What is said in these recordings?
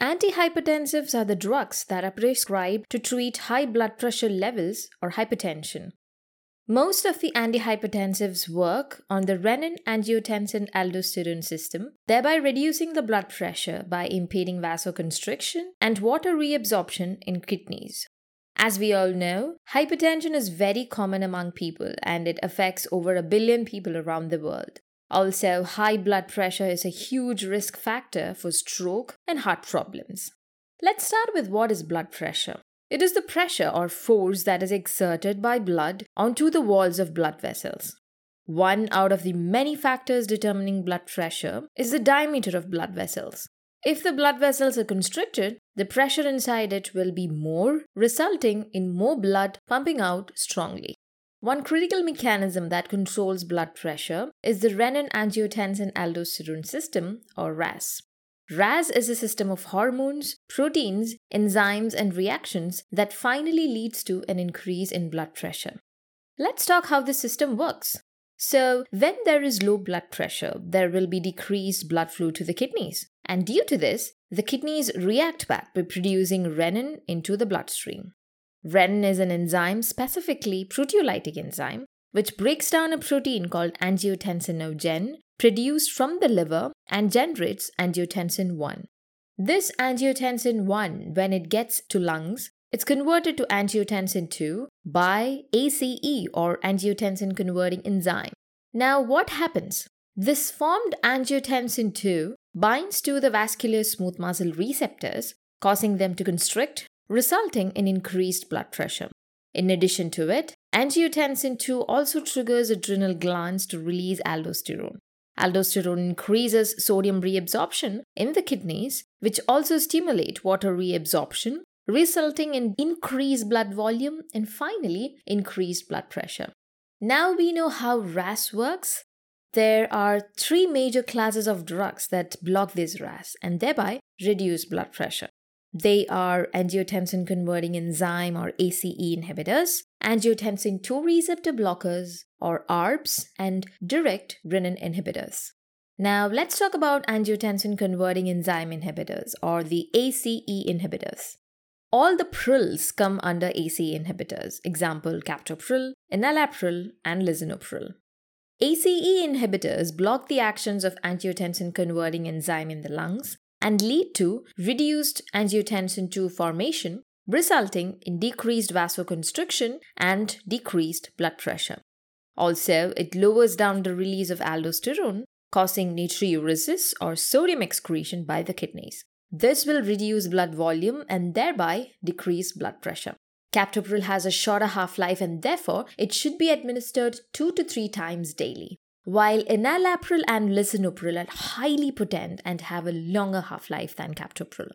Antihypertensives are the drugs that are prescribed to treat high blood pressure levels or hypertension. Most of the antihypertensives work on the renin angiotensin aldosterone system, thereby reducing the blood pressure by impeding vasoconstriction and water reabsorption in kidneys. As we all know, hypertension is very common among people and it affects over a billion people around the world. Also, high blood pressure is a huge risk factor for stroke and heart problems. Let's start with what is blood pressure. It is the pressure or force that is exerted by blood onto the walls of blood vessels. One out of the many factors determining blood pressure is the diameter of blood vessels. If the blood vessels are constricted, the pressure inside it will be more, resulting in more blood pumping out strongly. One critical mechanism that controls blood pressure is the renin angiotensin aldosterone system, or RAS. RAS is a system of hormones, proteins, enzymes, and reactions that finally leads to an increase in blood pressure. Let's talk how this system works. So, when there is low blood pressure, there will be decreased blood flow to the kidneys. And due to this, the kidneys react back by producing renin into the bloodstream. Renin is an enzyme, specifically proteolytic enzyme, which breaks down a protein called angiotensinogen produced from the liver and generates angiotensin 1. This angiotensin 1, when it gets to lungs, it's converted to angiotensin 2 by ACE or angiotensin converting enzyme. Now, what happens? This formed angiotensin 2 binds to the vascular smooth muscle receptors, causing them to constrict, resulting in increased blood pressure. In addition to it, angiotensin 2 also triggers adrenal glands to release aldosterone. Aldosterone increases sodium reabsorption in the kidneys, which also stimulate water reabsorption, resulting in increased blood volume and finally increased blood pressure. Now we know how RAS works. There are three major classes of drugs that block this RAS and thereby reduce blood pressure. They are angiotensin converting enzyme or ACE inhibitors, angiotensin 2 receptor blockers or ARBs, and direct renin inhibitors. Now, let's talk about angiotensin converting enzyme inhibitors or the ACE inhibitors. All the prils come under ACE inhibitors, example captopril, enalapril, and lisinopril. ACE inhibitors block the actions of angiotensin converting enzyme in the lungs and lead to reduced angiotensin II formation, resulting in decreased vasoconstriction and decreased blood pressure. Also, it lowers down the release of aldosterone, causing natriuresis or sodium excretion by the kidneys. This will reduce blood volume and thereby decrease blood pressure. Captopril has a shorter half life and therefore it should be administered 2 to 3 times daily. While enalapril and lisinopril are highly potent and have a longer half life than captopril.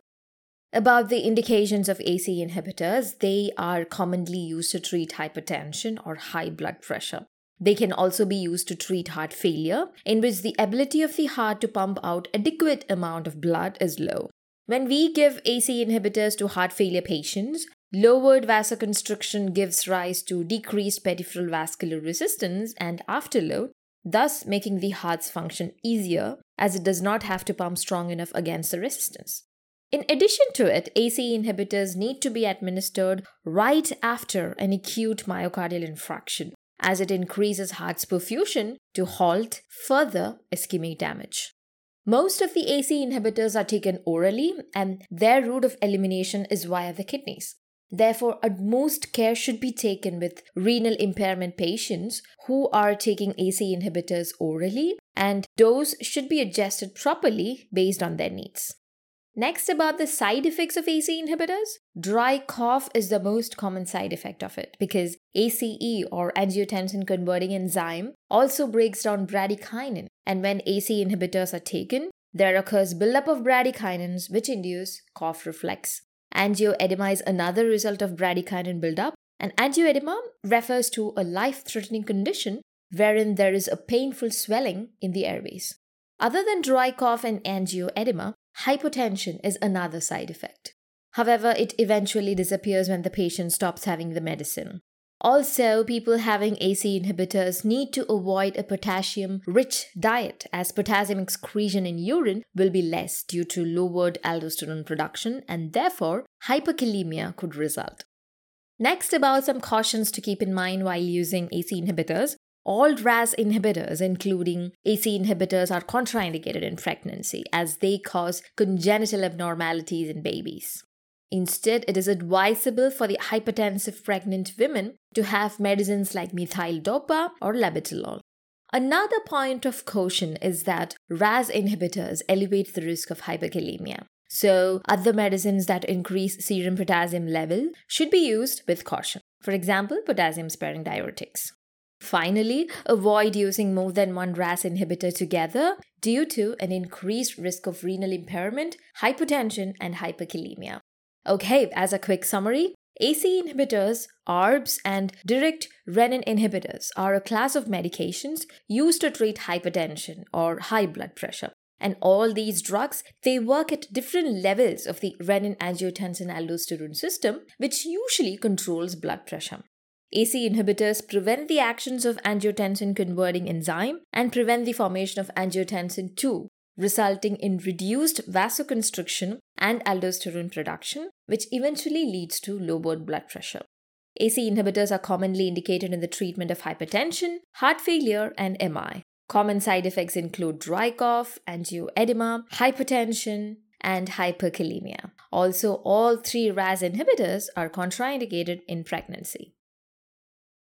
About the indications of ACE inhibitors, they are commonly used to treat hypertension or high blood pressure. They can also be used to treat heart failure, in which the ability of the heart to pump out adequate amount of blood is low. When we give ACE inhibitors to heart failure patients, lowered vasoconstriction gives rise to decreased peripheral vascular resistance and afterload, thus making the heart's function easier as it does not have to pump strong enough against the resistance. In addition to it, ACE inhibitors need to be administered right after an acute myocardial infarction, as it increases heart's perfusion to halt further ischemic damage. Most of the ACE inhibitors are taken orally, and their route of elimination is via the kidneys. Therefore, utmost care should be taken with renal impairment patients who are taking ACE inhibitors orally, and dose should be adjusted properly based on their needs. Next, about the side effects of ACE inhibitors. Dry cough is the most common side effect of it because ACE or angiotensin converting enzyme also breaks down bradykinin. And when ACE inhibitors are taken, there occurs buildup of bradykinins which induce cough reflex. Angioedema is another result of bradykinin buildup, and angioedema refers to a life threatening condition wherein there is a painful swelling in the airways. Other than dry cough and angioedema, hypotension is another side effect. However, it eventually disappears when the patient stops having the medicine. Also, people having ACE inhibitors need to avoid a potassium rich diet as potassium excretion in urine will be less due to lowered aldosterone production and therefore hyperkalemia could result. Next, about some cautions to keep in mind while using ACE inhibitors. All RAS inhibitors, including ACE inhibitors, are contraindicated in pregnancy as they cause congenital abnormalities in babies. Instead, it is advisable for the hypertensive pregnant women to have medicines like methyl dopa or labetalol. Another point of caution is that RAS inhibitors elevate the risk of hyperkalemia. So, other medicines that increase serum potassium level should be used with caution. For example, potassium sparing diuretics. Finally, avoid using more than one RAS inhibitor together due to an increased risk of renal impairment, hypertension, and hyperkalemia. Okay, as a quick summary, ACE inhibitors, ARBs, and direct renin inhibitors are a class of medications used to treat hypertension or high blood pressure. And all these drugs, they work at different levels of the renin angiotensin aldosterone system, which usually controls blood pressure. ACE inhibitors prevent the actions of angiotensin converting enzyme and prevent the formation of angiotensin 2, resulting in reduced vasoconstriction and aldosterone production, which eventually leads to lowered blood pressure. ACE inhibitors are commonly indicated in the treatment of hypertension, heart failure, and MI. Common side effects include dry cough, angioedema, hypertension, and hyperkalemia. Also, all three RAS inhibitors are contraindicated in pregnancy.